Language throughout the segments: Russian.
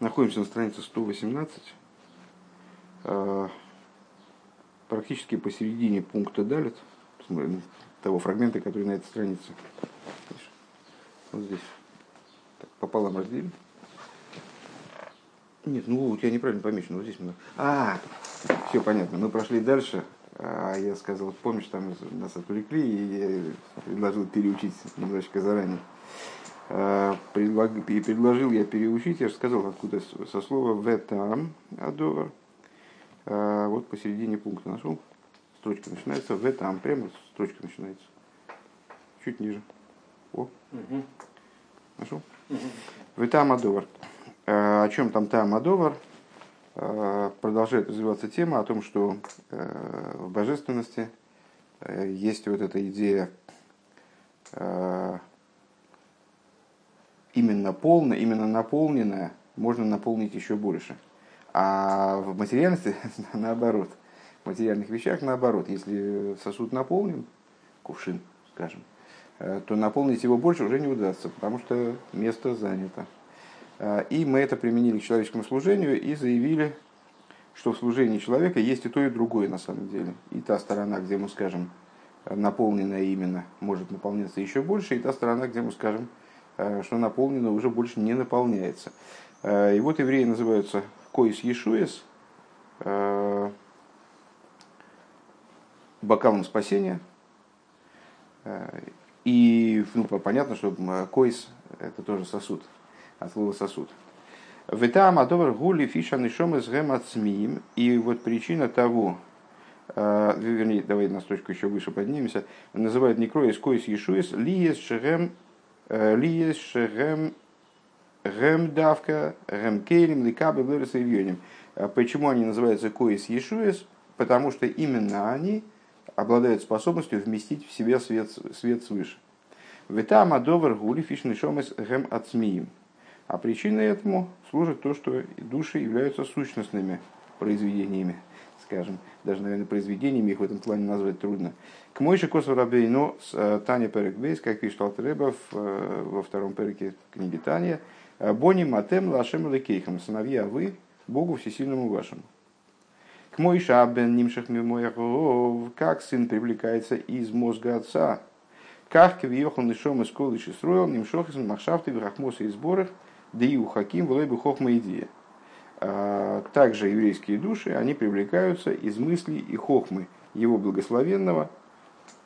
Находимся на странице 118, э, практически посередине пункта Далит, того фрагмента, который на этой странице. Вот здесь. Так, пополам разделим. Нет, ну у тебя неправильно помечено, вот здесь. А, все понятно. Мы прошли дальше, а я сказал, помнишь, там нас отвлекли, и я предложил переучить немножечко заранее. Предлаг, и предложил я переучить, я же сказал, откуда со слова «ветам» адовар. А, вот посередине пункта нашел. Строчка начинается «ветам», прямо строчка начинается. Чуть ниже. О, угу. нашел? Угу. «Ветам адовар». А, о чем там там адовар? Продолжает развиваться тема о том, что в божественности есть вот эта идея именно полное, именно наполненное можно наполнить еще больше. А в материальности наоборот. В материальных вещах наоборот. Если сосуд наполнен, кувшин, скажем, э, то наполнить его больше уже не удастся, потому что место занято. Э, и мы это применили к человеческому служению и заявили, что в служении человека есть и то, и другое на самом деле. И та сторона, где мы скажем, наполненная именно, может наполняться еще больше, и та сторона, где мы скажем, что наполнено уже больше не наполняется. Э, и вот евреи называются Коис Ешуес, э, бокалом спасения. И ну, понятно, что Коис это тоже сосуд, от слова сосуд. Витам адовар гули фишан и шом из И вот причина того, вернее, давай на строчку еще выше поднимемся, называют некроис коис ешуес лиес шерем Лиес шегем гем давка гем кейлем ликабы вырос и а Почему они называются коис ешуес? Потому что именно они обладают способностью вместить в себя свет, свет свыше. Витам адовар гули фишный шомес гем ацмиим. А причиной этому служит то, что души являются сущностными произведениями скажем, даже, наверное, произведениями их в этом плане назвать трудно. К Мойше Косу Рабейну с э, Таня Перек Бейс, как пишет Алтереба э, во втором переке книги Таня, «Э, Бони Матем Лашем Лекейхам, сыновья вы, Богу Всесильному вашему. К Мойше Абен Нимшах Мимояхов, как сын привлекается из мозга отца, как квиехал нишом из колыши строил, нимшох из махшафты, врахмоса и сборах, да и у хаким, влой бы хохма идея. А, также еврейские души, они привлекаются из мыслей и хохмы его благословенного,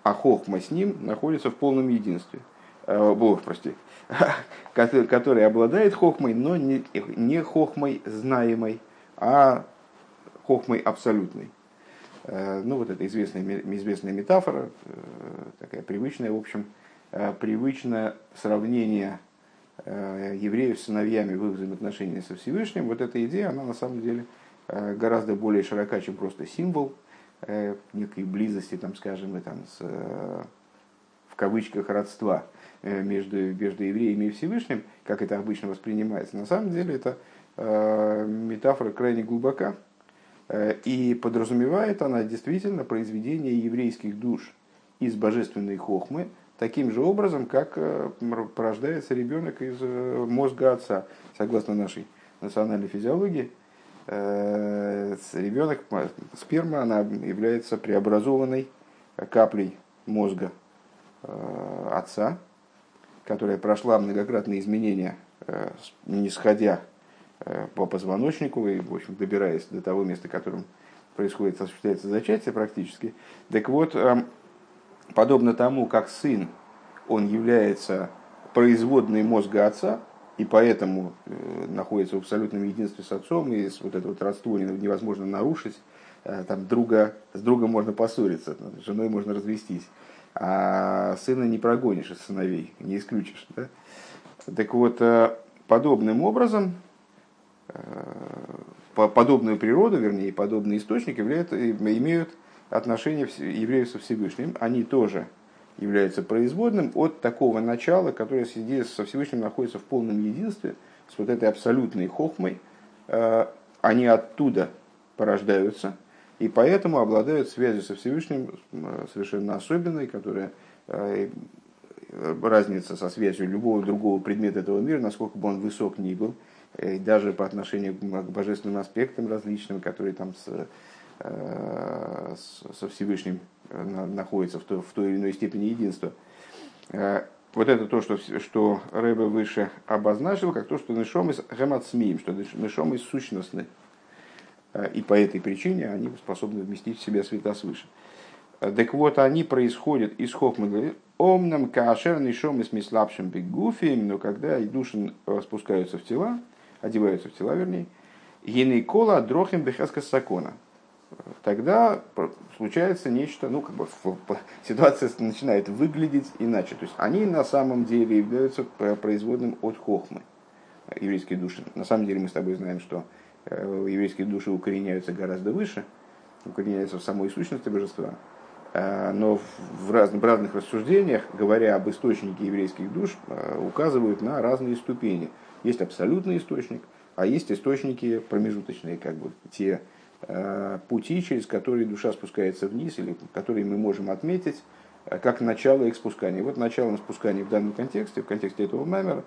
а хохма с ним находится в полном единстве. А, Бог, прости, который обладает хохмой, но не, не хохмой знаемой, а хохмой абсолютной. А, ну, вот это известная, известная метафора, э, такая привычная, в общем, привычное сравнение Э, евреев с сыновьями в их взаимоотношении со Всевышним, вот эта идея, она на самом деле э, гораздо более широка, чем просто символ э, некой близости, там, скажем, и там, с, в кавычках родства между, между евреями и Всевышним, как это обычно воспринимается. На самом деле это метафора крайне глубока, и подразумевает она действительно произведение еврейских душ из божественной хохмы – таким же образом, как э, порождается ребенок из э, мозга отца. Согласно нашей национальной физиологии, э, ребенок, сперма, она является преобразованной каплей мозга отца, которая прошла многократные изменения, не сходя по позвоночнику и, в общем, добираясь до того места, которым происходит, осуществляется зачатие практически. Так вот, подобно тому, как сын, он является производной мозга отца, и поэтому э, находится в абсолютном единстве с отцом, и вот это вот родство невозможно нарушить, э, там друга, с другом можно поссориться, с женой можно развестись, а сына не прогонишь из сыновей, не исключишь. Да? Так вот, э, подобным образом, подобную природу, вернее, подобный источник являют, имеют отношения евреев со Всевышним, они тоже являются производным от такого начала, которое со Всевышним находится в полном единстве, с вот этой абсолютной хохмой, э, они оттуда порождаются, и поэтому обладают связью со Всевышним э, совершенно особенной, которая э, разница со связью любого другого предмета этого мира, насколько бы он высок ни был, и даже по отношению к божественным аспектам различным, которые там с, со Всевышним находятся в той, в той или иной степени единства. Вот это то, что, что Рэбе выше обозначил, как то, что нишом из гемацмием, что нишом из сущностны. И по этой причине они способны вместить в себя света свыше. Так вот, они происходят из хохмы, омнам кашер нишом из мислапшим бегуфием, но когда и души спускаются в тела, одеваются в тела, вернее, генейкола дрохим бехаска сакона. Тогда случается нечто, ну, как бы ситуация начинает выглядеть иначе. То есть они на самом деле являются производным от хохмы, еврейские души. На самом деле мы с тобой знаем, что э, еврейские души укореняются гораздо выше, укореняются в самой сущности божества. Э, но в разных, в разных рассуждениях, говоря об источнике еврейских душ, э, указывают на разные ступени. Есть абсолютный источник, а есть источники промежуточные, как бы те э, пути, через которые душа спускается вниз, или которые мы можем отметить как начало их спускания. Вот начало спускания в данном контексте, в контексте этого мемера,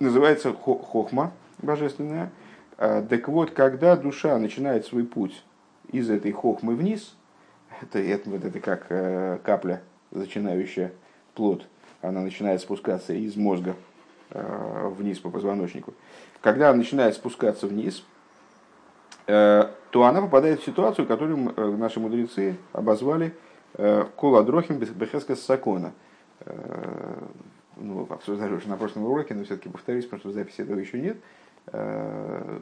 называется хохма божественная. Так вот, когда душа начинает свой путь из этой хохмы вниз – это, это, вот это как э, капля, зачинающая плод, она начинает спускаться из мозга э, вниз по позвоночнику. Когда она начинает спускаться вниз, э, то она попадает в ситуацию, которую э, наши мудрецы обозвали э, коладрохим бехескас сакона. Э, ну, обсуждали уже на прошлом уроке, но все-таки повторюсь, потому что в записи этого еще нет. Э,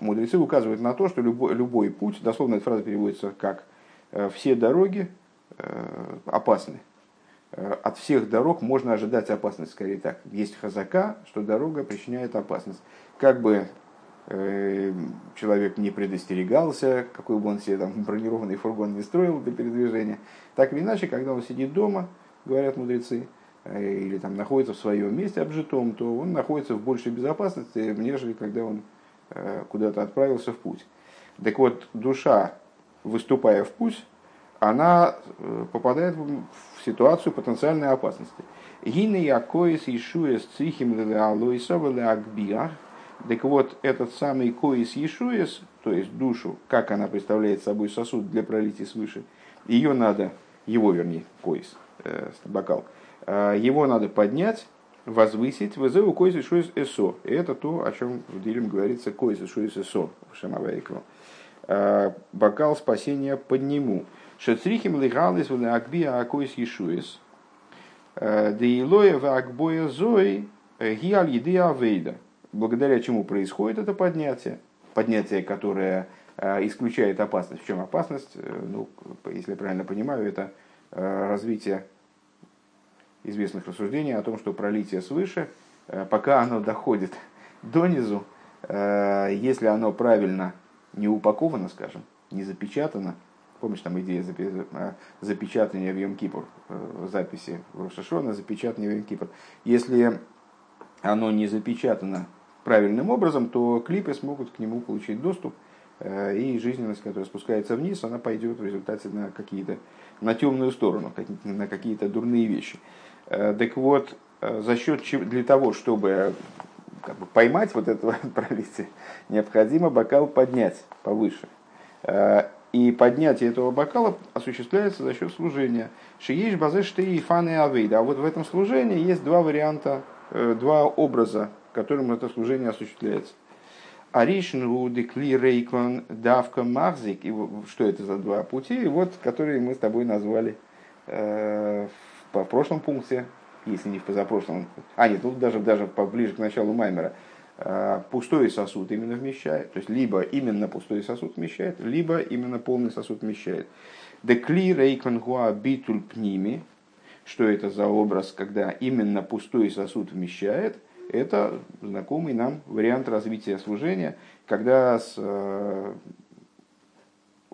мудрецы указывают на то, что любой, любой путь, дословно эта фраза переводится как – Э, все дороги э, опасны. Э, от всех дорог можно ожидать опасность, скорее так. Есть хазака, что дорога причиняет опасность. Как бы человек не предостерегался, какой бы он себе там бронированный фургон не строил для передвижения, так или иначе, когда он сидит дома, говорят мудрецы, или там находится в своем месте обжитом, то он находится в большей безопасности, нежели когда он куда-то отправился в путь. Так вот, душа выступая в путь, она э, попадает в ситуацию потенциальной опасности. Гины якоис Ишуес цихим акбиах. Так вот, этот самый коис Ишуес, то есть душу, как она представляет собой сосуд для пролития свыше, ее надо, его вернее, коис, э, бокал, э, его надо поднять, возвысить, вызову коис Ишуес эсо. И это то, о чем в Дилем говорится коис Ишуес эсо в Шамавайкву. Э, бокал спасения подниму. Шецрихим лигалис в акбия акойс ешуис. Э, Деилоя в акбоя зои э, гиаль еды авейда. Благодаря чему происходит это поднятие? Поднятие, которое исключает опасность. В чем опасность? Ну, если я правильно понимаю, это развитие известных рассуждений о том, что пролитие свыше, пока оно доходит донизу, если оно правильно не упаковано, скажем, не запечатано. Помнишь, там идея э, запечатания в Йом-Кипур, э, записи в Рошашона, запечатания в Йом-Кипур. Если оно не запечатано правильным образом, то клипы смогут к нему получить доступ, э, и жизненность, которая спускается вниз, она пойдет в результате на какие-то на темную сторону, на какие-то дурные вещи. Так вот, за счет для того, чтобы как бы поймать вот этого пролития, необходимо бокал поднять повыше. Э, и поднятие этого бокала осуществляется за счет служения. Шиеш базе штей и фан и авейда. А вот в этом служении есть два варианта, э, два образа, которым это служение осуществляется. Аришн Рудекли Рейкон Давка Махзик. И что это за два пути? Вот, которые мы с тобой назвали э, в прошлом пункте если не в позапрошлом, а нет, тут даже, даже поближе к началу Маймера, а, пустой сосуд именно вмещает, то есть либо именно пустой сосуд вмещает, либо именно полный сосуд вмещает. Декли рейквангуа битуль пними, что это за образ, когда именно пустой сосуд вмещает, это знакомый нам вариант развития служения, когда с э,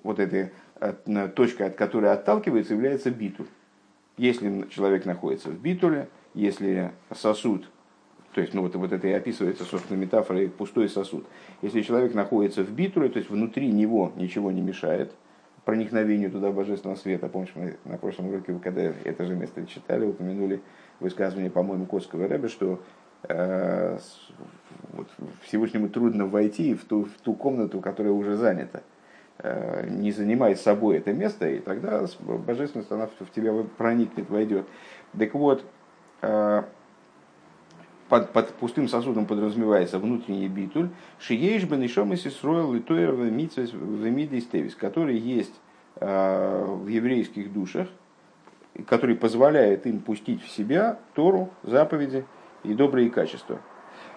вот этой от, точкой, от которой отталкивается, является битуль. Если человек находится в битуле, если сосуд, то есть, ну вот, вот это и описывается, собственно, метафорой пустой сосуд. Если человек находится в битуле, то есть внутри него ничего не мешает проникновению туда божественного света. Помнишь, мы на прошлом уроке, когда это же место читали, упомянули высказывание, по-моему, Котского Рэбе, что вот, Всевышнему трудно войти в ту, в ту комнату, которая уже занята. Не занимай собой это место, и тогда божественность она в тебя проникнет, войдет. Так вот, под, под пустым сосудом подразумевается внутренний битуль, шиеиш бен ишом и сисроил и тоер в который есть э, в еврейских душах, который позволяет им пустить в себя Тору, заповеди и добрые качества.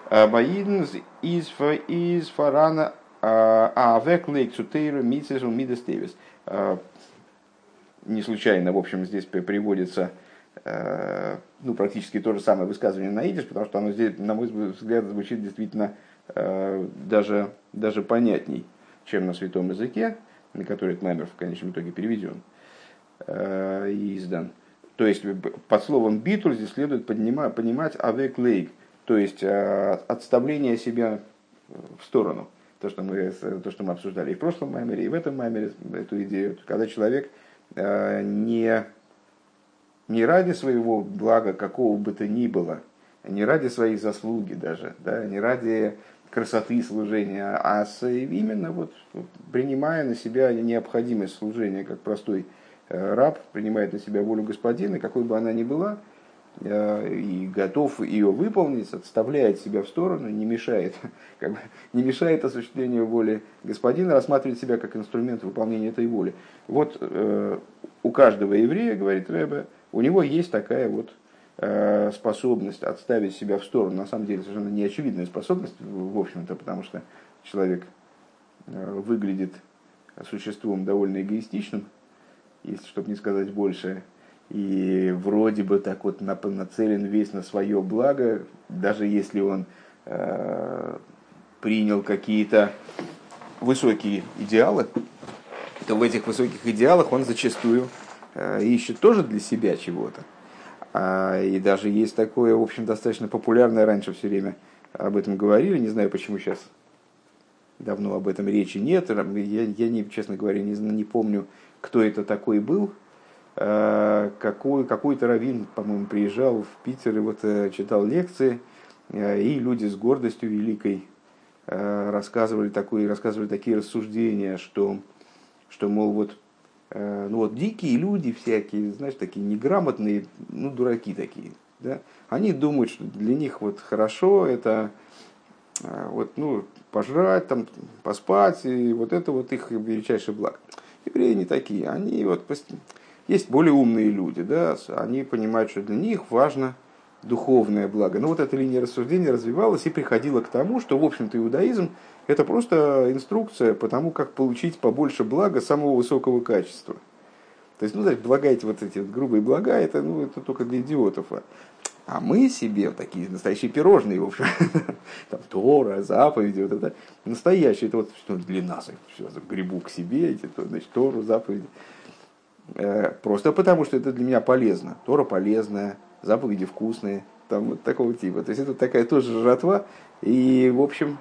Баидн из из фарана а век лейк цутейру митсесу мидестевис. Не случайно, в общем, здесь приводится ну, практически то же самое высказывание на идиш, потому что оно здесь, на мой взгляд, звучит действительно даже, даже понятней, чем на святом языке, на который этот маймер в конечном итоге переведен и издан. То есть под словом битуль здесь следует поднимать, понимать авек лейк, то есть отставление себя в сторону. То что, мы, то, что мы обсуждали и в прошлом маймере, и в этом маймере, эту идею, когда человек не не ради своего блага, какого бы то ни было, не ради своей заслуги даже, да, не ради красоты служения, а с, именно вот принимая на себя необходимость служения, как простой э, раб принимает на себя волю господина, какой бы она ни была, э, и готов ее выполнить, отставляет себя в сторону, не мешает, как бы, не мешает осуществлению воли господина, рассматривает себя как инструмент выполнения этой воли. Вот э, у каждого еврея, говорит Рэбе, у него есть такая вот э, способность отставить себя в сторону. На самом деле совершенно неочевидная способность, в общем-то, потому что человек э, выглядит существом довольно эгоистичным, если чтобы не сказать больше, и вроде бы так вот нацелен весь на свое благо, даже если он э, принял какие-то высокие идеалы, то в этих высоких идеалах он зачастую Э, ищет тоже для себя чего-то. А, и даже есть такое, в общем, достаточно популярное, раньше все время об этом говорили, не знаю, почему сейчас давно об этом речи нет. Я, я не, честно говоря, не, не помню, кто это такой был. А, какой, какой-то раввин, по-моему, приезжал в Питер и вот э, читал лекции, э, и люди с гордостью великой рассказывали, такое, рассказывали такие рассуждения, что, что мол, вот Э, ну вот дикие люди всякие, знаешь, такие неграмотные, ну дураки такие, да, они думают, что для них вот хорошо это э, вот, ну, пожрать, там, поспать, и вот это вот их величайший благ. Евреи не такие, они вот, есть более умные люди, да, они понимают, что для них важно духовное благо. Но вот эта линия рассуждения развивалась и приходила к тому, что, в общем-то, иудаизм – это просто инструкция по тому, как получить побольше блага самого высокого качества. То есть, ну, значит, блага эти вот эти вот грубые блага, это, ну, это только для идиотов. А мы себе такие настоящие пирожные, в общем, там Тора, заповеди, вот это настоящие, это вот что для нас, все, грибу к себе, эти, то, значит, Тору, заповеди. Э, просто потому, что это для меня полезно. Тора полезная, заповеди вкусные, там вот такого типа. То есть это такая тоже жратва. И, в общем,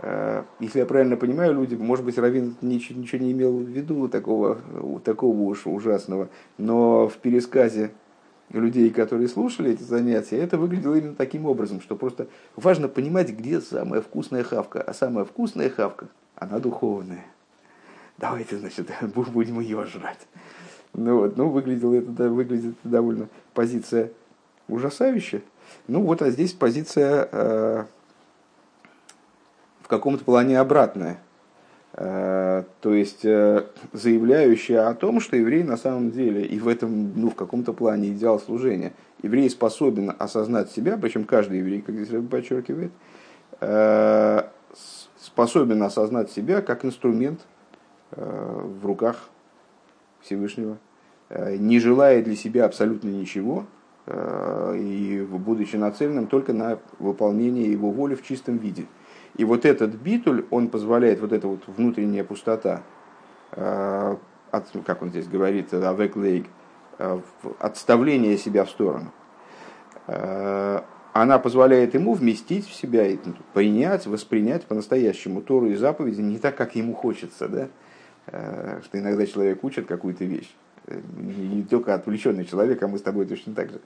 э, если я правильно понимаю, люди, может быть, Равин ничего, ничего не имел в виду такого, такого уж ужасного, но в пересказе людей, которые слушали эти занятия, это выглядело именно таким образом, что просто важно понимать, где самая вкусная хавка. А самая вкусная хавка, она духовная. Давайте, значит, будем ее жрать. Ну вот, ну выглядело это, да, выглядит довольно позиция ужасающе. Ну вот, а здесь позиция э, в каком-то плане обратная. Э, то есть э, заявляющая о том, что еврей на самом деле, и в этом, ну, в каком-то плане идеал служения, еврей способен осознать себя, причем каждый еврей, как здесь подчеркивает, э, способен осознать себя как инструмент в руках Всевышнего, не желая для себя абсолютно ничего, и будучи нацеленным только на выполнение его воли в чистом виде. И вот этот битуль, он позволяет, вот эта вот внутренняя пустота, э, от, как он здесь говорит, авек лейк, э, отставление себя в сторону, она позволяет ему вместить в себя, ну, принять, воспринять по-настоящему Тору и заповеди не так, как ему хочется, да? что иногда человек учит какую-то вещь, не только отвлеченный человек, а мы с тобой точно так же,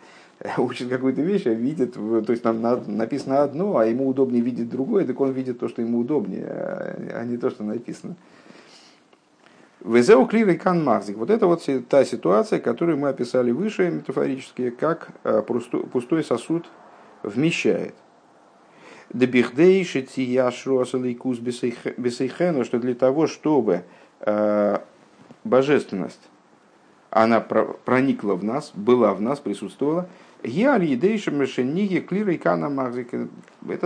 учит какую-то вещь, а видит, то есть нам написано одно, а ему удобнее видеть другое, так он видит то, что ему удобнее, а не то, что написано. Везеу кливый кан махзик. Вот это вот та ситуация, которую мы описали выше метафорически, как пустой сосуд вмещает. Дебихдей шитияшруасалейкус бесейхену, что для того, чтобы божественность она проникла в нас, была в нас, присутствовала. Это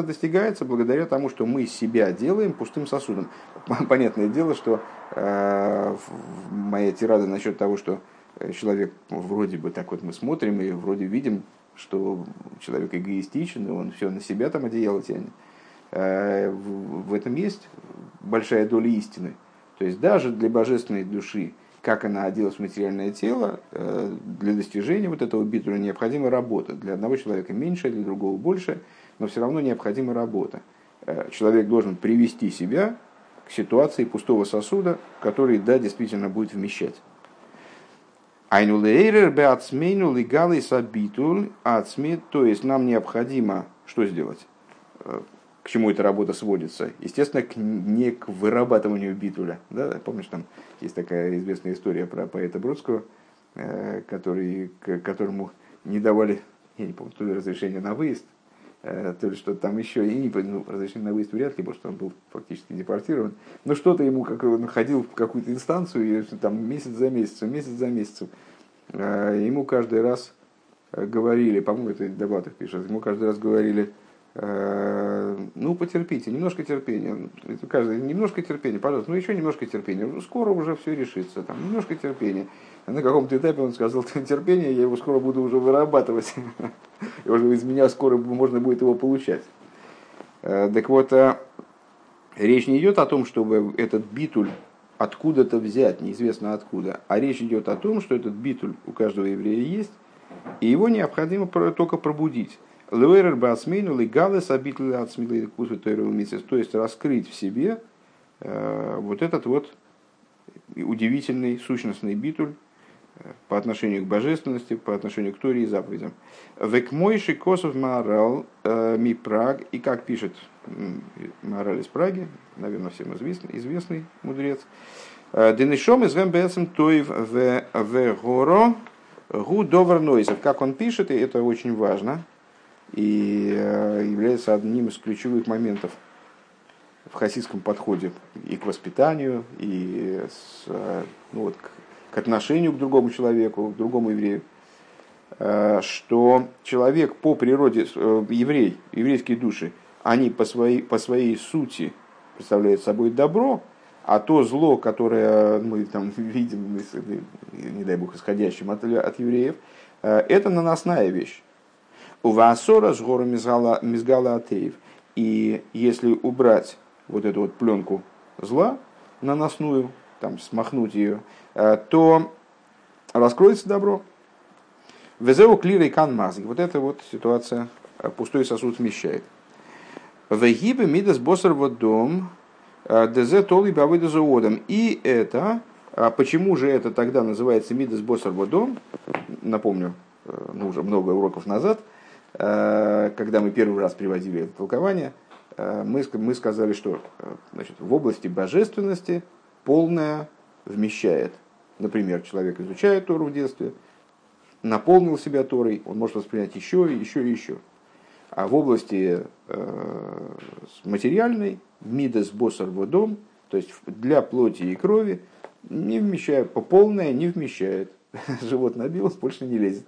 достигается благодаря тому, что мы себя делаем пустым сосудом. Понятное дело, что э, моя тирада насчет того, что человек вроде бы так вот мы смотрим и вроде видим, что человек эгоистичен, и он все на себя там одеяло тянет. Э, в этом есть большая доля истины. То есть даже для божественной души как она оделась в материальное тело, э, для достижения вот этого битуля необходима работа. Для одного человека меньше, для другого больше, но все равно необходима работа. Э, человек должен привести себя к ситуации пустого сосуда, который, да, действительно будет вмещать. Айнулейрер беацмейну легалый сабитуль ацми, то есть нам необходимо что сделать? К чему эта работа сводится? Естественно, к, не к вырабатыванию битуля. Да? Помнишь, там есть такая известная история про поэта Бродского, э, который, к которому не давали, я не помню, то ли разрешение на выезд, э, то ли что-то там еще, и ну, разрешение на выезд вряд ли, потому что он был фактически депортирован. Но что-то ему, как он ходил в какую-то инстанцию, и там месяц за месяцем, месяц за месяцем, э, ему каждый раз говорили, по-моему, это в дебатах пишет, ему каждый раз говорили, ну, потерпите, немножко терпения. Каждый, немножко терпения, пожалуйста, ну еще немножко терпения. Ну, скоро уже все решится, там, немножко терпения. На каком-то этапе он сказал, терпение, я его скоро буду уже вырабатывать. И уже из меня скоро можно будет его получать. Э, так вот, э, речь не идет о том, чтобы этот битуль откуда-то взять, неизвестно откуда, а речь идет о том, что этот битуль у каждого еврея есть, и его необходимо только пробудить. Луэрер басмейну легалес обитель ацмилы кусу То есть раскрыть в себе э, вот этот вот удивительный сущностный битуль э, по отношению к божественности, по отношению к Торе и заповедям. Век мойши косов морал э, ми Праг, и как пишет мораль из Праги, наверное, всем известный, известный мудрец, Денешом из Гэмбэсом Тоев в Горо Гу Довар Нойзов. Как он пишет, и это очень важно, и э, является одним из ключевых моментов в хасидском подходе и к воспитанию, и с, э, ну вот, к, к отношению к другому человеку, к другому еврею, э, что человек по природе, еврей, еврейские души, они по своей, по своей сути представляют собой добро, а то зло, которое мы там видим, не дай бог, исходящим от, от евреев, это наносная вещь. У Васора с гору Мизгала Атеев. И если убрать вот эту вот пленку зла наносную, там смахнуть ее, э, то раскроется добро. Везеу клирой кан мазги. Вот эта вот ситуация э, пустой сосуд вмещает. Вегибе мидас босар вот дом э, дезе толи бавыда заодом. И это, почему же это тогда называется мидас босар водом, напомню, ну уже много уроков назад – когда мы первый раз приводили это толкование, э, мы, мы сказали, что э, значит, в области божественности полное вмещает. Например, человек изучает Тору в детстве, наполнил себя Торой, он может воспринять еще и еще и еще. А в области э, материальной, мидас босар водом, то есть для плоти и крови, не вмещает, по полное не вмещает. Живот набил, больше не лезет.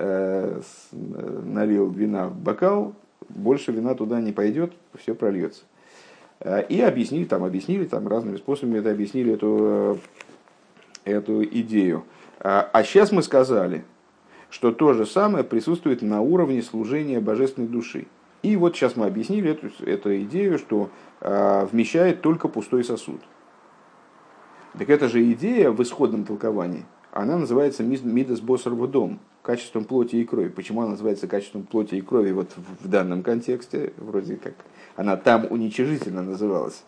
Э, налил вина в бокал, больше вина туда не пойдет, все прольется. Э, и объяснили, там объяснили, там разными способами это объяснили эту, э, эту идею. А сейчас мы сказали, что то же самое присутствует на уровне служения божественной души. И вот сейчас мы объяснили эту, эту идею, что вмещает только пустой сосуд. Так это же идея в исходном толковании, она называется мидас босар дом качеством плоти и крови. Почему она называется качеством плоти и крови вот в данном контексте, вроде как она там уничижительно называлась.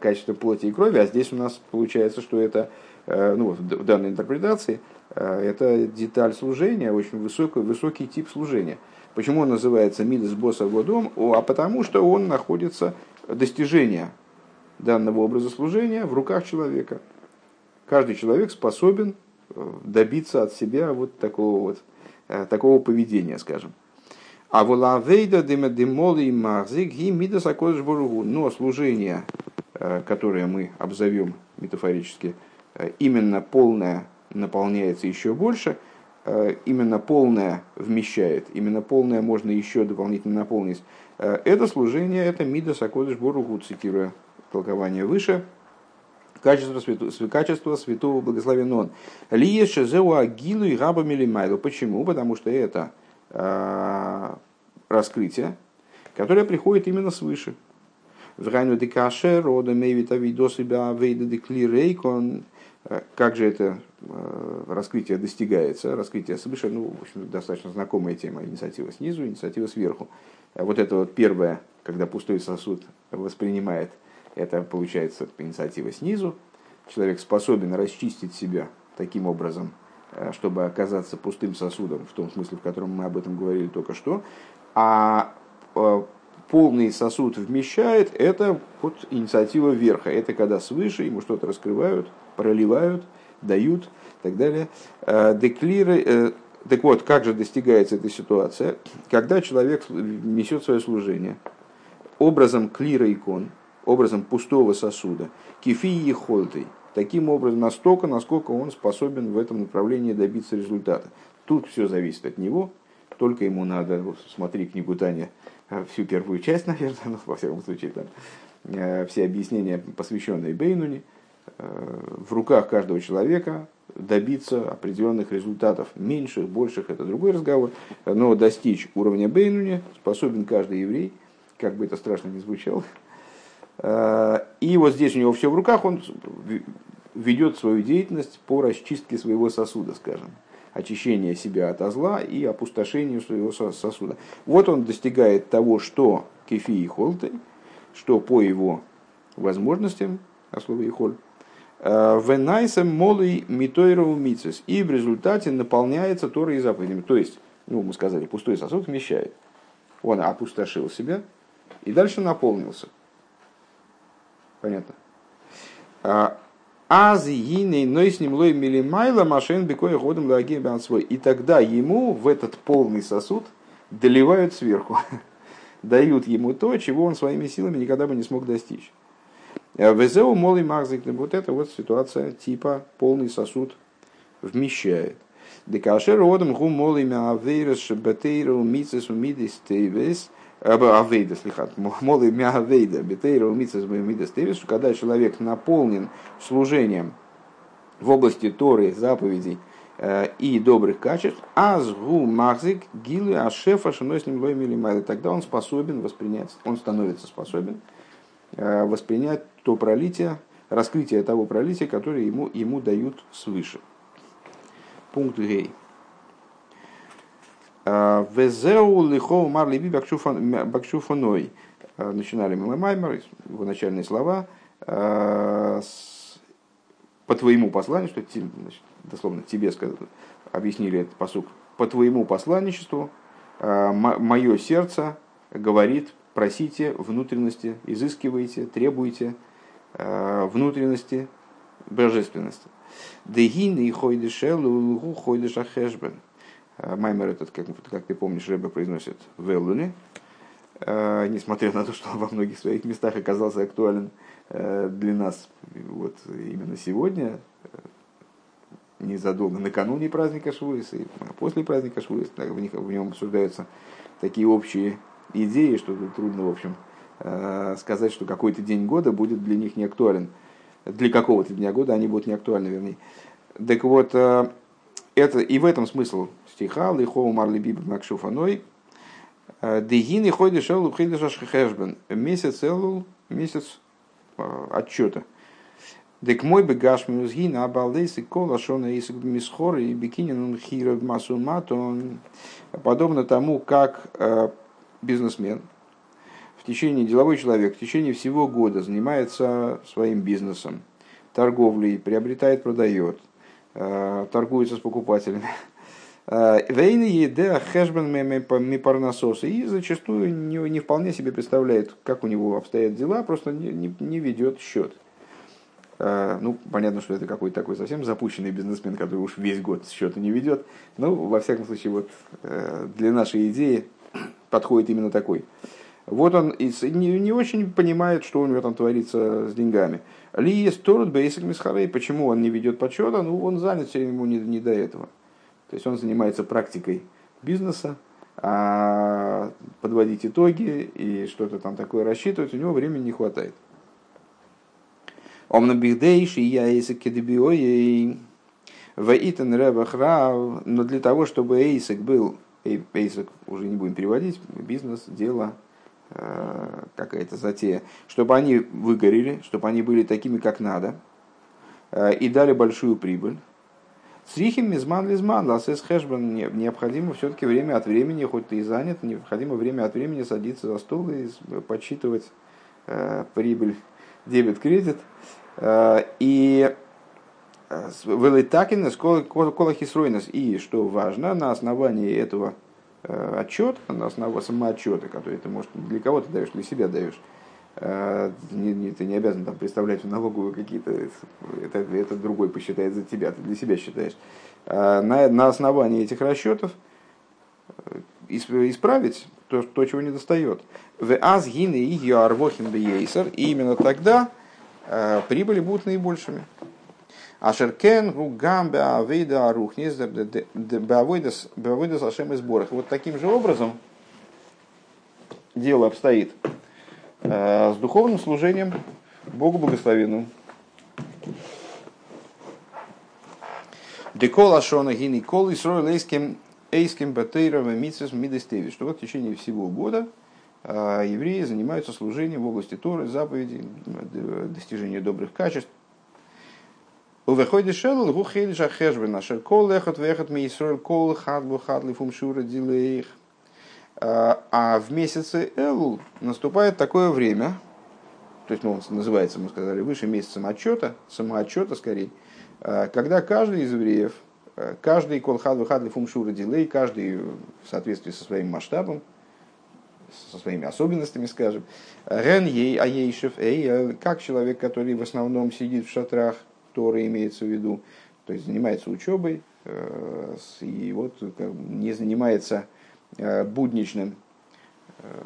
качество плоти и крови, а здесь у нас получается, что это, ну, в данной интерпретации, это деталь служения, очень высокий, высокий тип служения. Почему он называется Мидас Босса Годом? А потому что он находится, достижение данного образа служения в руках человека. Каждый человек способен добиться от себя вот такого вот такого поведения, скажем. А волавейда демоли и махзик и мидас. Но служение, э, которое мы обзовем метафорически, э, именно полное наполняется еще больше, э, именно полное вмещает, именно полное можно еще дополнительно наполнить. Это служение, это мидас акодыш цитируя толкование выше, качество, святу, качество святого благословен он. Шезеу агилу и раба милимайлу. Почему? Потому что это Э, раскрытие, которое приходит именно свыше. В райну декаше рода мейвита видо себя вейда деклирейкон. Э, как же это э, раскрытие достигается? Раскрытие свыше, ну, в общем, достаточно знакомая тема. Инициатива снизу, инициатива сверху. Вот это вот первое, когда пустой сосуд воспринимает, это получается инициатива снизу. Человек способен расчистить себя таким образом, Э, чтобы оказаться пустым сосудом, в том смысле, в котором мы об этом говорили только что. А э, полный сосуд вмещает, это вот инициатива верха. Это когда свыше ему что-то раскрывают, проливают, дают и так далее. Э, деклиры, так вот, как же достигается эта ситуация? Когда человек несет свое служение образом клира икон, образом пустого сосуда, кефии и хольтой – таким образом настолько, насколько он способен в этом направлении добиться результата. Тут все зависит от него, только ему надо, смотри книгу Таня, э, всю первую часть, наверное, ну, во всяком случае, там, э, все объяснения, посвященные Бейнуне, э, в руках каждого человека добиться определенных результатов, меньших, больших, это другой разговор, но достичь уровня Бейнуни способен каждый еврей, как бы это страшно не звучало, и вот здесь у него все в руках, он ведет свою деятельность по расчистке своего сосуда, скажем, очищение себя от зла и опустошению своего сосуда. Вот он достигает того, что кефи и холтой, что по его возможностям, а слово и холь, э, венайсом молой митойрову мицис. И в результате наполняется Торой и заповедями. То есть, ну, мы сказали, пустой сосуд вмещает. Он опустошил себя и дальше наполнился – Понятно. А, Ази гиней ной с ним лой милимайла машин бекоя ходом лаги свой. И тогда ему в этот полный сосуд доливают сверху. Дают ему то, чего он своими силами никогда бы не смог достичь. А Везеу молый махзик. Вот это вот ситуация типа полный сосуд вмещает. Декашер родом гу молый мявейрес шебетейру мицес умидис тейвес – Авейда, слихат, молы мягавейда, бетейра умица с что когда человек наполнен служением в области Торы, заповедей э, и добрых качеств, азгу махзик гилы ашефа шиной с ним лой тогда он способен воспринять, он становится способен э, воспринять то пролитие, раскрытие того пролития, которое ему, ему дают свыше. Пункт Гей. Везеу лихоу мар либи бакшуфаной. Начинали мы Маймер, его начальные слова. По твоему посланию, что значит, дословно тебе объяснили этот посук, по твоему посланничеству мое сердце говорит, просите внутренности, изыскивайте, требуйте внутренности божественности. Дегин и хойдешел, хойдеша хэшбен. Э, Маймер этот, как, как ты помнишь, Рэбе произносит в Эллуне, э, несмотря на то, что он во многих своих местах оказался актуален э, для нас вот именно сегодня, незадолго накануне праздника Швуис и после праздника Швуис, в, них, в нем обсуждаются такие общие идеи, что трудно, в общем, сказать, что какой-то день года будет для них не актуален. Для какого-то дня года они будут не актуальны, вернее. Так вот, это, и в этом смысл стиха, лихоу марли биби макшуфаной, э, дегин и элу хидишаш хэшбен, месяц элу, месяц э, отчета. Дек мой бегаш мюзгин абалдейс и кола шона исик мисхор и бикинин хира массу матон. Подобно тому, как э, бизнесмен в течение, деловой человек в течение всего года занимается своим бизнесом, торговлей, приобретает, продает, торгуется с покупателями, Вейны еде хэшбен мипарнасоса. И зачастую не, не вполне себе представляет, как у него обстоят дела, просто не, не, не ведет счет. Ну, понятно, что это какой-то такой совсем запущенный бизнесмен, который уж весь год счета не ведет. Но, во всяком случае, вот для нашей идеи подходит именно такой. Вот он не, не очень понимает, что у него там творится с деньгами. Ли торут бейсик мисхарей. Почему он не ведет подсчета? Ну, он занят, ему не, не до этого. То есть он занимается практикой бизнеса, а подводить итоги и что-то там такое рассчитывать, у него времени не хватает. Омна бихдейш и я эйсек кедебиой ваитан ребахрав, но для того, чтобы эйсек был, эйсек уже не будем переводить, бизнес, дело, какая-то затея, чтобы они выгорели, чтобы они были такими, как надо, э, и дали большую прибыль, Срихим мизман лизман, ласес хэшбан, необходимо все-таки время от времени, хоть ты и занят, необходимо время от времени садиться за стол и подсчитывать э, прибыль, дебет, кредит. Э, и э, вылетакинес колахисройнес. И, что важно, на основании этого э, отчета, на основании самоотчета, который ты, может, для кого ты даешь, для себя даешь, Э, не, не, ты не обязан там представлять в налоговую какие-то, это, это другой посчитает за тебя, ты для себя считаешь. Э, на, на основании этих расчетов исправить то, то чего не достает. В азгины и арвохин бейсер, и именно тогда прибыли будут наибольшими. Ашеркен гугам беавейда арухнис беавейда сашем и сборах. Вот таким же образом дело обстоит Э, с духовным служением Богу благословенному. Декол Ашона Гини Кол и Срой Лейским Эйским Батейром Митсис Мидестеви, что вот в течение всего года э, евреи занимаются служением в области Торы, заповедей, достижения добрых качеств. У выходе шел гухель шахешбен, ашер кол лехот вехот ми кол хадлу хадли фумшура дилейх. А, а в месяце Элул наступает такое время, то есть ну, он называется, мы сказали, выше месяца самоотчета, самоотчета скорее, а, когда каждый из евреев, а, каждый колхад выхадли фумшура дилей, каждый в соответствии со своим масштабом, со своими особенностями, скажем, рен ей аейшев эй, как человек, который в основном сидит в шатрах, Торы имеется в виду, то есть занимается учебой, и вот не занимается Э, будничным, э,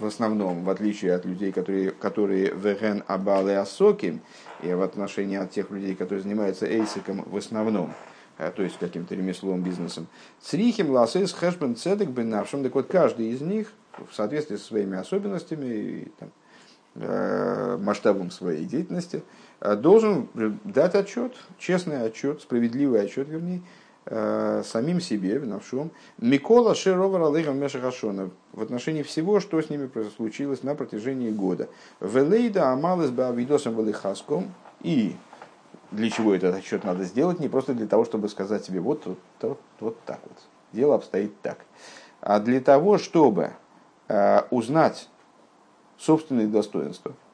в основном, в отличие от людей, которые, которые веген абалы асоким, и в отношении от тех людей, которые занимаются эйсиком в основном, э, то есть каким-то ремеслом, бизнесом. Црихим ласес хэшбен цедек бен навшим. Так вот, каждый из них, в соответствии со своими особенностями и там, масштабом своей деятельности, должен дать отчет, честный отчет, справедливый отчет, вернее, Э, самим себе, навшом, Микола Шеровар Алейхам Мешахашона в отношении всего, что с ними случилось на протяжении года. Велейда Амалыс Баавидосом Валихаском и для чего этот отчет надо сделать, не просто для того, чтобы сказать себе, вот, вот, вот, вот так вот, дело обстоит так, а для того, чтобы э, узнать собственные достоинства, э,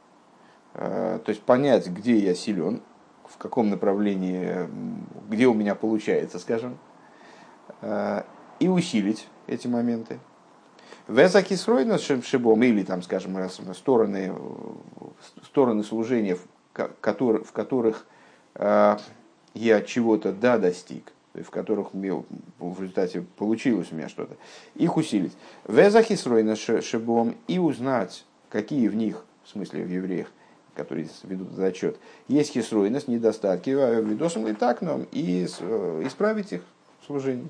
то есть понять, где я силен, в каком направлении, где у меня получается, скажем, э, и усилить эти моменты. Везаки сройно шибом, или там, скажем, стороны, стороны служения, в которых э, я чего-то да достиг, в которых в результате получилось у меня что-то, их усилить. Везахи сройно шибом и узнать, какие в них, в смысле в евреях, которые ведут зачет, есть хисруйность, недостатки, а видосом и так нам, и э, исправить их служение.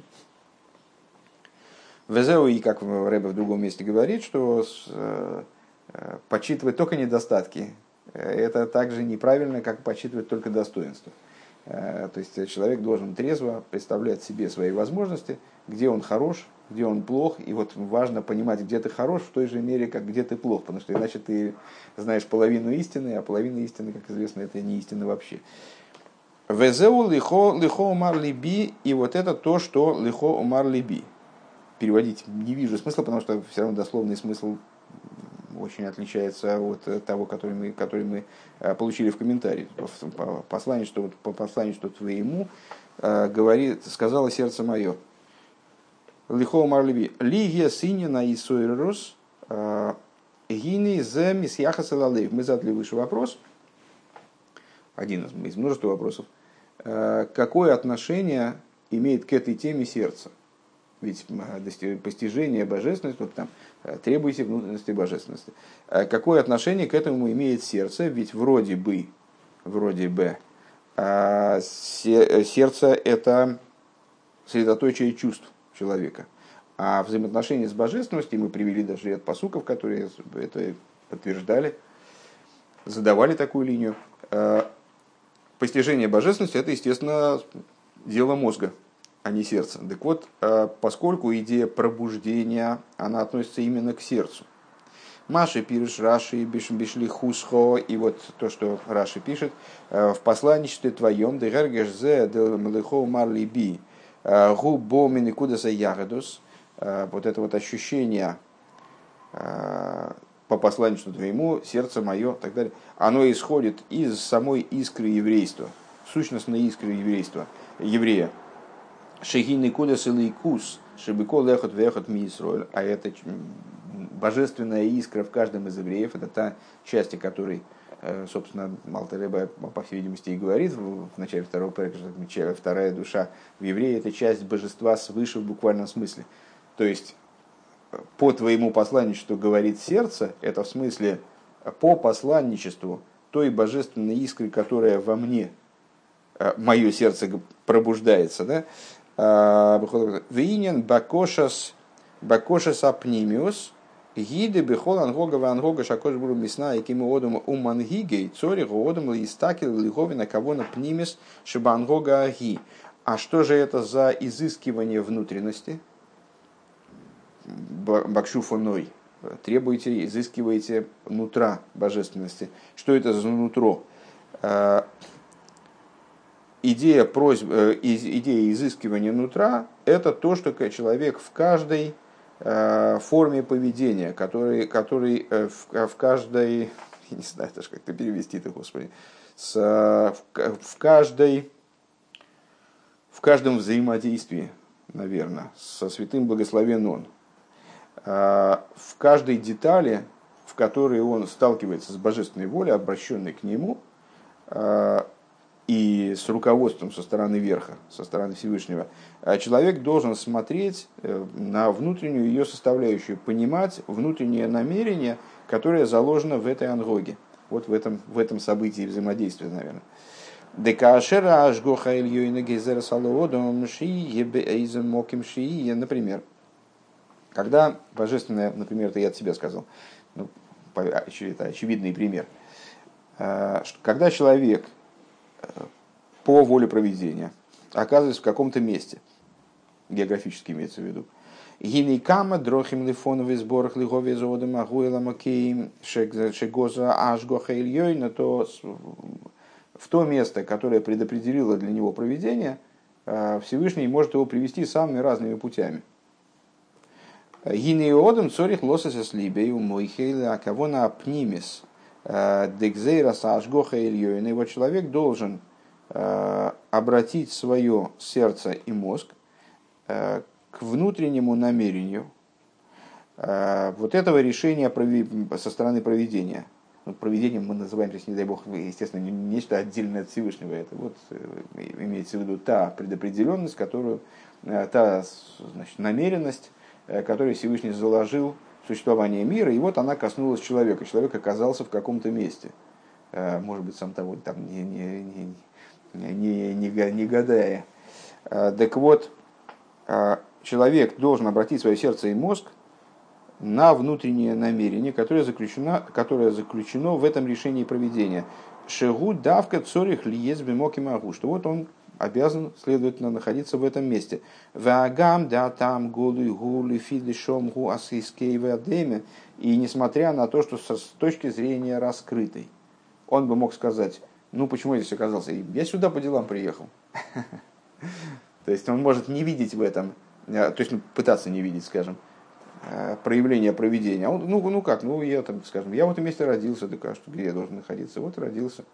Везеу, и как Рэбе в другом месте говорит, что э, э, подсчитывать только недостатки, это также неправильно, как подсчитывать только достоинства. То есть человек должен трезво представлять себе свои возможности, где он хорош, где он плох, и вот важно понимать, где ты хорош в той же мере, как где ты плох, потому что иначе ты знаешь половину истины, а половина истины, как известно, это не истина вообще. Везеу лихо, лихо умар либи, и вот это то, что лихо умар либи. Переводить не вижу смысла, потому что все равно дословный смысл очень отличается от того, который мы, который мы получили в комментарии. Послание, что, по посланию, что твоему, говорит, сказала сердце мое. Лихо Марлеби. Лигия синина и сойрус гини за мисьяха салалеев. Мы задали выше вопрос, один из множества вопросов. Какое отношение имеет к этой теме сердце? Ведь постижение божественности, вот там, требуйте внутренности божественности. Какое отношение к этому имеет сердце? Ведь вроде бы, вроде бы, сердце это средоточие чувств человека. А взаимоотношения с божественностью, мы привели даже ряд посуков, которые это подтверждали, задавали такую линию. А, постижение божественности – это, естественно, дело мозга, а не сердца. Так вот, а, поскольку идея пробуждения, она относится именно к сердцу. Маши пишет Раши бишли хусхо, и вот то, что Раши пишет, а, в посланничестве твоем, дегергешзе дел млехо марли би, губо миникудаса ягодус, вот это вот ощущение по посланию твоему, сердце мое, и так далее, оно исходит из самой искры еврейства, сущностной искры еврейства, еврея. Шехинный кудас или кус, шебеко лехот вехот мисроль, а это божественная искра в каждом из евреев, это та часть, о которой Э, собственно, Малтереба, по всей видимости, и говорит в начале второго проекта, что вторая душа в евреи – это часть божества свыше в буквальном смысле. То есть, по твоему посланничеству говорит сердце, это в смысле по посланничеству той божественной искры, которая во мне, э, мое сердце пробуждается, да? А, Винен бакошас бакошас апнимиус – Гиды бихол ангога ва ангога шакош буру мисна и киму одум у мангигей цори одум истакил лиховина кого на пнимис шиба ангога аги. А что же это за изыскивание внутренности? Бакшуфоной. Требуете, изыскиваете нутра божественности. Что это за нутро? А, идея, просьб, э, идея изыскивания нутра – это то, что человек в каждой форме поведения, который, который э, в, в каждой, я не знаю даже как это перевести это, господи, с, в, в каждой, в каждом взаимодействии, наверное, со святым благословен он, э, в каждой детали, в которой он сталкивается с божественной волей, обращенной к нему, и с руководством со стороны верха, со стороны Всевышнего, а человек должен смотреть э, на внутреннюю ее составляющую, понимать внутреннее намерение, которое заложено в этой ангоге, вот в этом, в этом событии взаимодействия, наверное. Например, когда божественное, например, это я от себя сказал, ну, это очевидный пример, э, когда человек по воле проведения, оказываясь в каком-то месте, географически имеется в виду. Гинейкама дрохим лифоновый сборах лигови зоодам агуэла макеем шегоза ашгоха ильёйна, то в то место, которое предопределило для него проведение, э, Всевышний может его привести самыми разными путями. Гинеодом цорих лососа слибей у мойхейла, а Э, Декзейра Сашгоха Ильёйна, его человек должен э, обратить свое сердце и мозг э, к внутреннему намерению вот этого решения со стороны проведения. Ну, проведением мы называем здесь, не дай бог, естественно, нечто отдельное от Всевышнего. Это вот имеется в виду та предопределенность, которую, та значит, намеренность, которую Всевышний заложил существования мира, и вот она коснулась человека. Человек оказался в каком-то месте. Э, может быть, сам того там не, не, не, не, не, не гадая. Э, так вот, э, человек должен обратить свое сердце и мозг на внутреннее намерение, которое заключено, которое заключено в этом решении проведения. Шегу давка цорих лиез бимоки могу. Что вот он обязан, следовательно, находиться в этом месте. Вагам да там голый гули асискей вадеме. И несмотря на то, что с точки зрения раскрытой, он бы мог сказать, ну почему я здесь оказался? Я сюда по делам приехал. То есть он может не видеть в этом, э, то есть ну, пытаться не видеть, скажем, э, проявление проведения. А он, ну, ну как, ну я там, скажем, я в этом месте родился, так а что, где я должен находиться? Вот родился.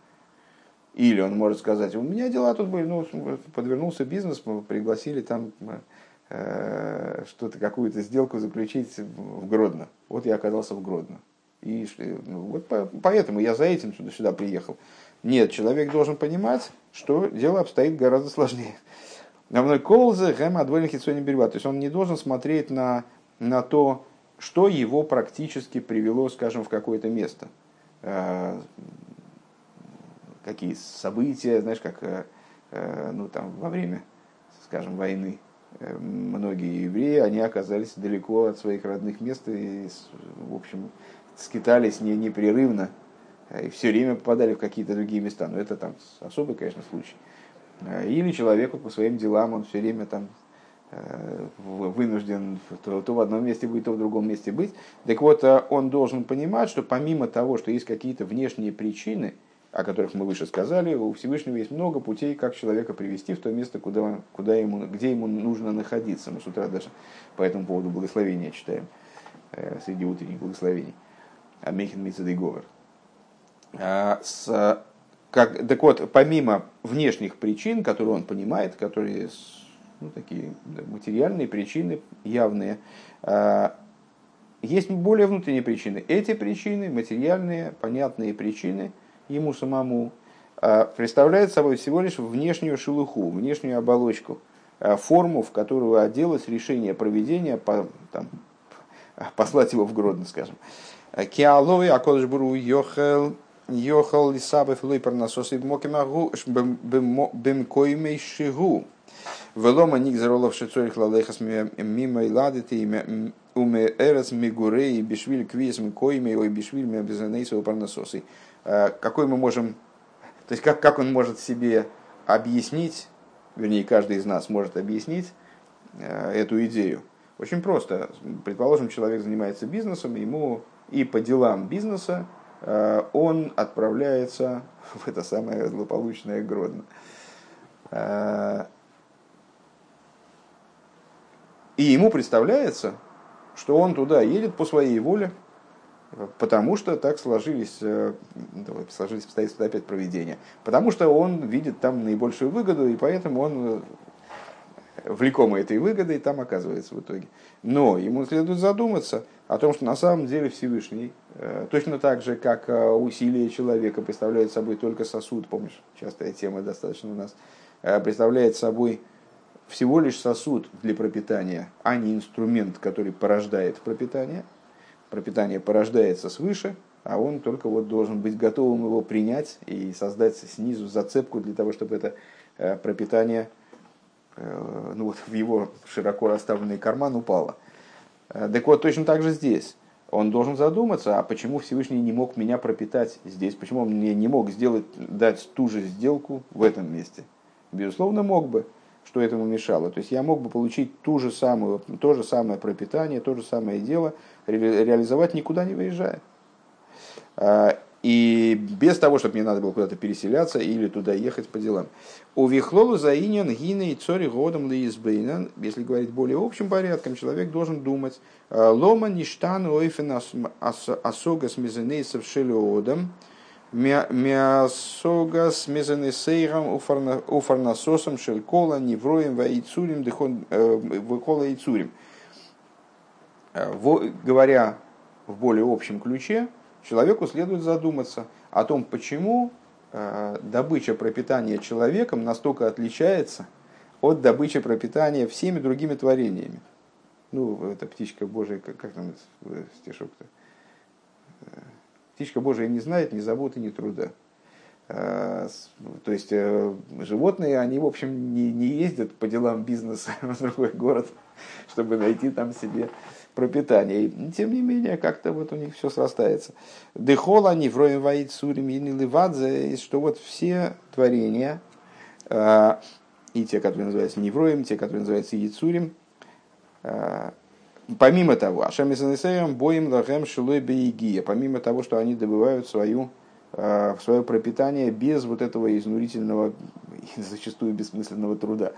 Или он может сказать, у меня дела тут были, ну, подвернулся бизнес, мы пригласили там э, что-то, какую-то сделку заключить в Гродно. Вот я оказался в Гродно. И ну, вот поэтому я за этим сюда, сюда приехал. Нет, человек должен понимать, что дело обстоит гораздо сложнее. Равной колзы гэм адвольных не берега. То есть он не должен смотреть на, на то, что его практически привело, скажем, в какое-то место. Э, какие события, знаешь, как э, э, ну, там, во время, скажем, войны многие евреи, они оказались далеко от своих родных мест и, в общем, скитались не, непрерывно и все время попадали в какие-то другие места. Но это там особый, конечно, случай. Или человеку по своим делам он все время там э, вынужден то, то в одном месте быть, то в другом месте быть. Так вот, э, он должен понимать, что помимо того, что есть какие-то внешние причины, о которых мы выше сказали, у Всевышнего есть много путей, как человека привести в то место, куда, куда ему, где ему нужно находиться. Мы с утра даже по этому поводу благословения читаем э, среди утренних благословений. Амехин Говор. А, с, как, так вот, помимо внешних причин, которые он понимает, которые ну, такие материальные причины явные, а, есть более внутренние причины. Эти причины, материальные, понятные причины ему самому, а, представляют собой всего лишь внешнюю шелуху, внешнюю оболочку, форму, в которую оделось решение проведения, по, там, послать его в Гродно, скажем. Киалой, Акодыш Буру, Йохел, Йохал Лисабов Лойпер насос и Мокимагу Бемкоимей Шигу. Велома ник заролов шицорих лалехас мимо и ладити уме эрас мигурей бишвиль квиес микоими ой бишвиль ми обезанейсова парнасосы. Какой мы можем, то есть как, как он может себе объяснить, вернее каждый из нас может объяснить эту идею. Очень просто. Предположим, человек занимается бизнесом, ему и по делам бизнеса Э, он отправляется в это самое злополучное Гродно. Э, и ему представляется, что он туда едет по своей воле, потому что так сложились, э, сложились обстоятельства опять проведения. Потому что он видит там наибольшую выгоду, и поэтому он влекомый этой выгодой там оказывается в итоге. Но ему следует задуматься о том, что на самом деле Всевышний, э, точно так же, как э, усилие человека представляет собой только сосуд, помнишь, частая тема достаточно у нас, э, представляет собой всего лишь сосуд для пропитания, а не инструмент, который порождает пропитание. Пропитание порождается свыше, а он только вот должен быть готовым его принять и создать снизу зацепку для того, чтобы это пропитание Э, ну вот, в его широко расставленный карман упало. Э, так вот, точно так же здесь. Он должен задуматься, а почему Всевышний не мог меня пропитать здесь, почему он мне не мог сделать, дать ту же сделку в этом месте. Безусловно, мог бы, что этому мешало. То есть я мог бы получить ту же самую, то же самое пропитание, то же самое дело, реализовать никуда не выезжая. Э, и без того, чтобы мне надо было куда-то переселяться или туда ехать по делам. У Вихлолу заинен гины и цори годом лиизбейнен, если говорить более общим порядком, человек должен думать, «Э, лома ништан ойфен асога смезенейсов шелеодом, мясога смезенесейром уфарнасосом шелькола невроем ваицурим э, выкола яйцурим. Э, говоря в более общем ключе, человеку следует задуматься о том, почему э, добыча пропитания человеком настолько отличается от добычи пропитания всеми другими творениями. Ну, это птичка Божия, как, как там стишок-то? Э, птичка Божия не знает ни заботы, ни труда. Э, то есть животные, они, в общем, не, не ездят по делам бизнеса в другой город, чтобы найти там себе пропитания. И, тем не менее, как-то вот у них все срастается. Дехола, невроем ваид сурим ливадзе, что вот все творения, э, и те, которые называются невроем, те, которые называются яйцурим, э, помимо того, Ашем и боем лагем шилой бейгия, помимо того, что они добывают свою э, свое пропитание без вот этого изнурительного, зачастую бессмысленного труда.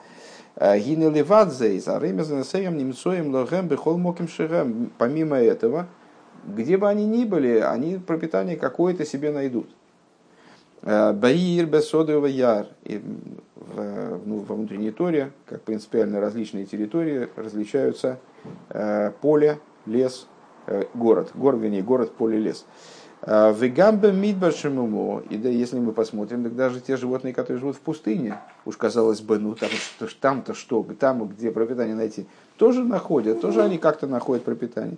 Гины левадзейс, а ремезанесеем немцоем лохем бехол моким шерем. Помимо этого, где бы они ни были, они пропитание какое-то себе найдут. Баир, Бесодова, Яр. В, ну, во внутренней торе, как принципиально различные территории, различаются э, поле, лес, э, город. Город, вернее, город, поле, лес. Э, Вегамбе мидбаршимумо, и да, если мы посмотрим, так даже те животные, которые живут в пустыне, уж казалось бы, ну там, там-то что, там, где пропитание найти, тоже находят, тоже они как-то находят пропитание.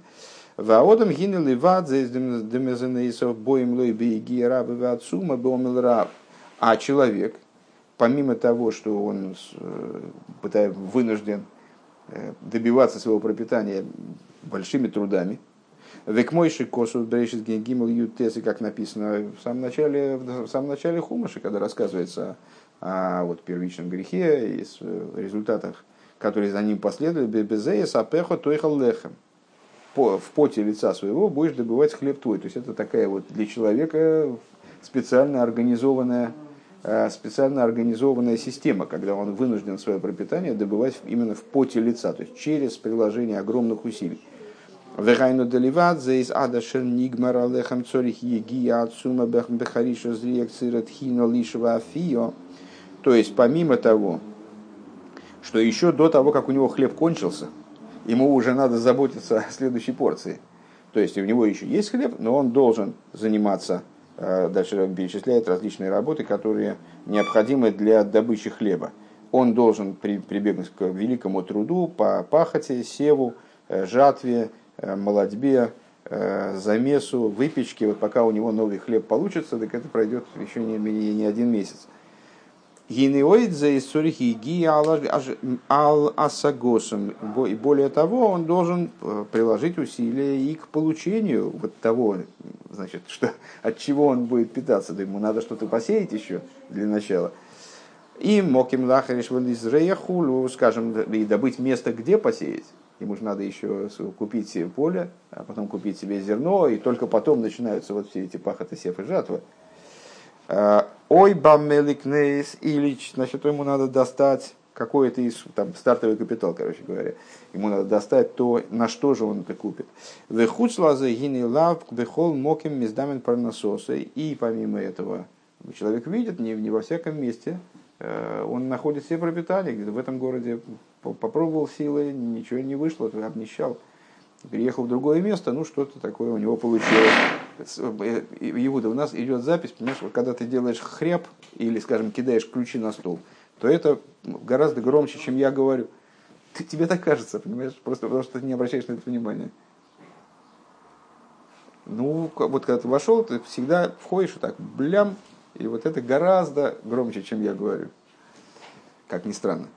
Ваодам гинел и вад боем лой бейги рабы ватсума бомил раб. А человек, помимо того, что он э, вынужден э, добиваться своего пропитания большими трудами, Век мойши косу брешит гимл ютесы, как написано в самом начале, в самом начале Хумаши, когда рассказывается о вот, первичном грехе и э, результатах, которые за ним последовали, безея сапехо тойхал лехем в поте лица своего будешь добывать хлеб твой. То есть это такая вот для человека специально организованная, специально организованная система, когда он вынужден свое пропитание добывать именно в поте лица, то есть через приложение огромных усилий. Вегайну деливадзе из адашер нигмар алехам цорих еги ацума бехариша зриек цират хино лишва афио. То есть помимо того, что еще до того, как у него хлеб кончился, ему уже надо заботиться о следующей порции. То есть у него еще есть хлеб, но он должен заниматься, э, дальше перечисляет различные работы, которые необходимы для добычи хлеба. Он должен прибегнуть к великому труду по пахоте, севу, э, жатве, э, молодьбе, замесу, выпечке. Вот пока у него новый хлеб получится, так это пройдет еще не, не один месяц. Гинеоидзе из Цурихи ги ал асагосом. И более того, он должен э, приложить усилия и к получению вот того, значит, что, от чего он будет питаться. Да ему надо что-то посеять еще для начала. И моким лахариш хулу, скажем, и добыть место, где посеять. Ему же надо еще купить себе поле, а потом купить себе зерно, и только потом начинаются вот все эти пахоты, сев и жатвы. Ой, бамеликнейс, или, значит, ему надо достать какой-то из, там, стартовый капитал, короче говоря. Ему надо достать то, на что же он это купит. Вехуцлаза гини лав бехол моким миздамен парнасосы. И помимо этого, человек видит, не, не во всяком месте, э, он находит себе пропитание, где-то в этом городе попробовал силы, ничего не вышло, обнищал переехал в другое место, ну что-то такое у него получилось. Э, Иуда, у нас идет запись, понимаешь, когда ты делаешь хряб или, скажем, кидаешь ключи на стол, то это гораздо громче, чем я говорю. Ты, тебе так кажется, понимаешь, просто потому что ты не обращаешь на это внимания. Ну, вот когда ты вошел, ты всегда входишь и так, блям, и вот это гораздо громче, чем я говорю. Как ни странно.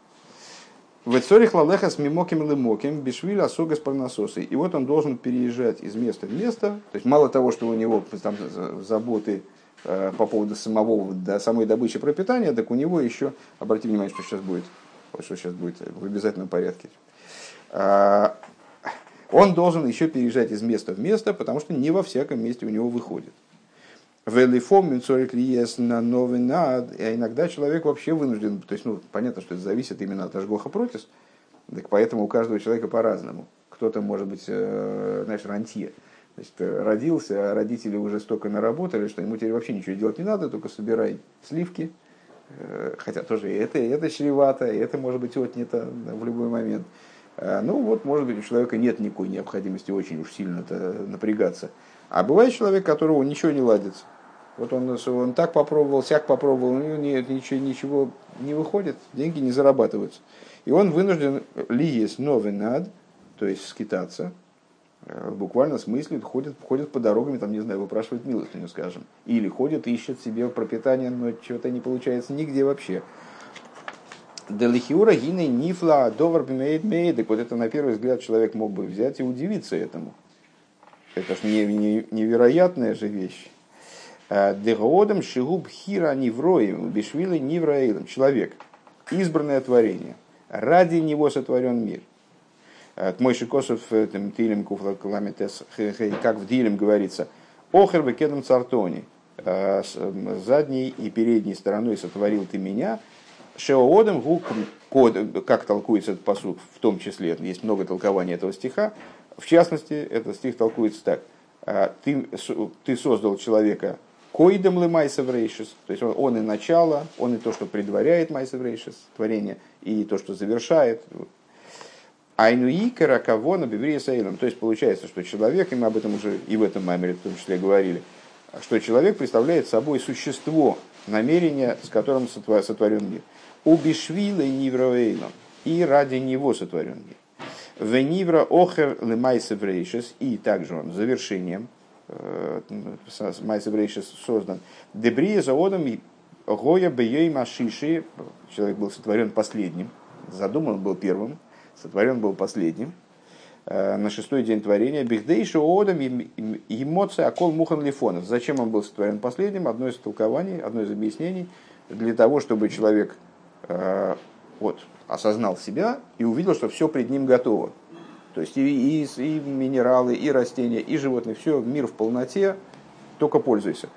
В Цорих Лалеха с Мимоким Лемоким Бишвиль Асугас Парнасосы. И вот он должен переезжать из места в место. То есть мало того, что у него там заботы э, по поводу самого, да, самой добычи пропитания, так у него еще, обратите внимание, что сейчас будет, что сейчас будет в обязательном порядке. А, он должен еще переезжать из места в место, потому что не во всяком месте у него выходит. Велифом минцорик лиес на новый над. А иногда человек вообще вынужден, то есть, ну, понятно, что это зависит именно от ажгоха протис, так поэтому у каждого человека по-разному. Кто-то может быть, э, знаешь, рантье. Значит, родился, а родители уже столько наработали, что ему теперь вообще ничего делать не надо, только собирай сливки. Э, хотя тоже это, это чревато, это может быть отнято в любой момент. Э, ну вот, может быть, у человека нет никакой необходимости очень уж сильно напрягаться. А бывает человек, которого ничего не ладится. Вот он, он так попробовал, сяк попробовал, у него нет, ничего, ничего не выходит, деньги не зарабатываются. И он вынужден ли есть новый над, то есть скитаться, э, в буквальном смысле ходит, ходит по дорогам, там, не знаю, выпрашивает милостыню, скажем. Или ходит, ищет себе пропитание, но чего-то не получается нигде вообще. Делихиура гины нифла довар бимейд мейдек. Вот это на первый взгляд человек мог бы взять и удивиться этому. Это не, невероятная же вещь. Э, Дегоодом шигуб хира невроем, бишвилы невраилом. Человек, избранное творение. Ради него сотворен мир. К мой шикосов тилем куфламетес, как в Дилем говорится, охер векедом цартони, э, задней и передней стороной сотворил ты меня, Шеоодом гу код, как толкуется этот посуд, в том числе, есть много толкований этого стиха, в частности, этот стих толкуется так. «А, ты, ты создал человека коидом лы майсеврейшис, то есть он, он и начало, он и то, что предваряет майсеврейшис, творение, и то, что завершает. Айнуи каракавона биврия сейлом. То есть получается, что человек, и мы об этом уже и в этом маймере в том числе говорили, что человек представляет собой существо, намерение, с которым сотворен мир. Убишвила нивроэйлом. И ради него сотворен мир. Венивра охер лемайсев рейшес. И также он завершением, э, майсев рейшес создан. Дебрия заводом гоя бейей машиши. Человек был сотворен последним. Задуман был первым. Сотворен был последним э, на шестой день творения. Бихдейши одам эмоции акол мухан лифонов. Зачем он был сотворен последним? Одно из толкований, одно из объяснений. Для того, чтобы человек Э, вот, осознал себя и увидел, что все пред ним готово. То есть и, и, и минералы, и растения, и животные, все, мир в полноте, только пользуйся.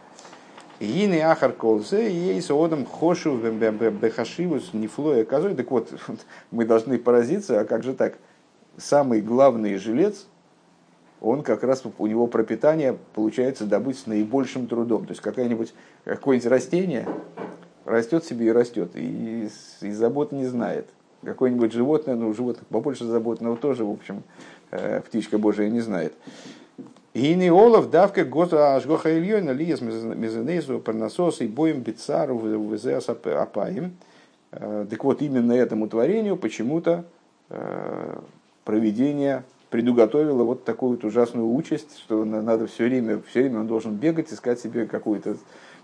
Гины ахар колзе, ейс одам хошу бехашивус нефлоя козой. Так вот, мы должны поразиться, а как же так? Самый главный жилец, он как раз у него пропитание получается добыть с наибольшим трудом. То есть какое-нибудь какое-нибудь растение, растет себе и растет, и, и забот не знает. Какое-нибудь животное, ну, животных побольше заботного тоже, в общем, э, птичка Божия не знает. Гини Олаф давка гоза ажгоха ильёна лиес мезенезу парнасос и боем бицару везеас апаем. Э, так вот, именно этому творению почему-то э, проведение предуготовило вот такую вот ужасную участь, что надо все время, все время он должен бегать, искать себе какую-то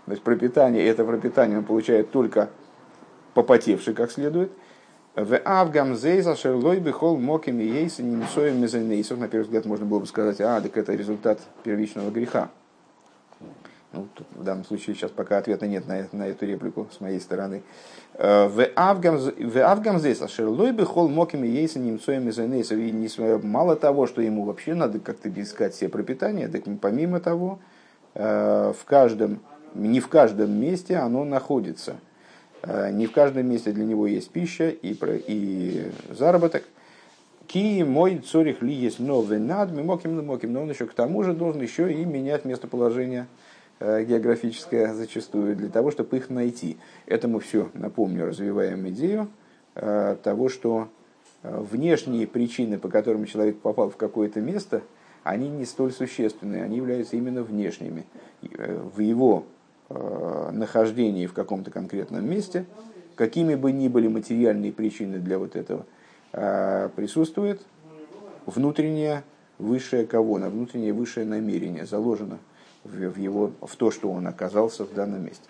то есть пропитание, это пропитание он получает только попотевший как следует. В Авгам Зейза Шерлой Бихол Мокин и Ейса Немцоем Мезенейсов. На первый взгляд можно было бы сказать, а, так это результат первичного греха. Ну, тут, в данном случае сейчас пока ответа нет на, на эту реплику с моей стороны. Э, в Авгам Зейса Шерлой Бихол Мокин и Ейса Немцоем Мезенейсов. И мало того, что ему вообще надо как-то искать себе пропитание, так помимо того, э, в каждом не в каждом месте оно находится. Э, не в каждом месте для него есть пища и, и заработок. Ки мой цорих ли есть новый над, мы моким но он еще к тому же должен еще и менять местоположение э, географическое зачастую для того, чтобы их найти. Это мы все, напомню, развиваем идею э, того, что внешние причины, по которым человек попал в какое-то место, они не столь существенные, они являются именно внешними. В его нахождении в каком-то конкретном месте, какими бы ни были материальные причины для вот этого, э, присутствует внутреннее высшее кого, на внутреннее высшее намерение заложено в, его, в то, что он оказался в данном месте.